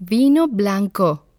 Vino blanco.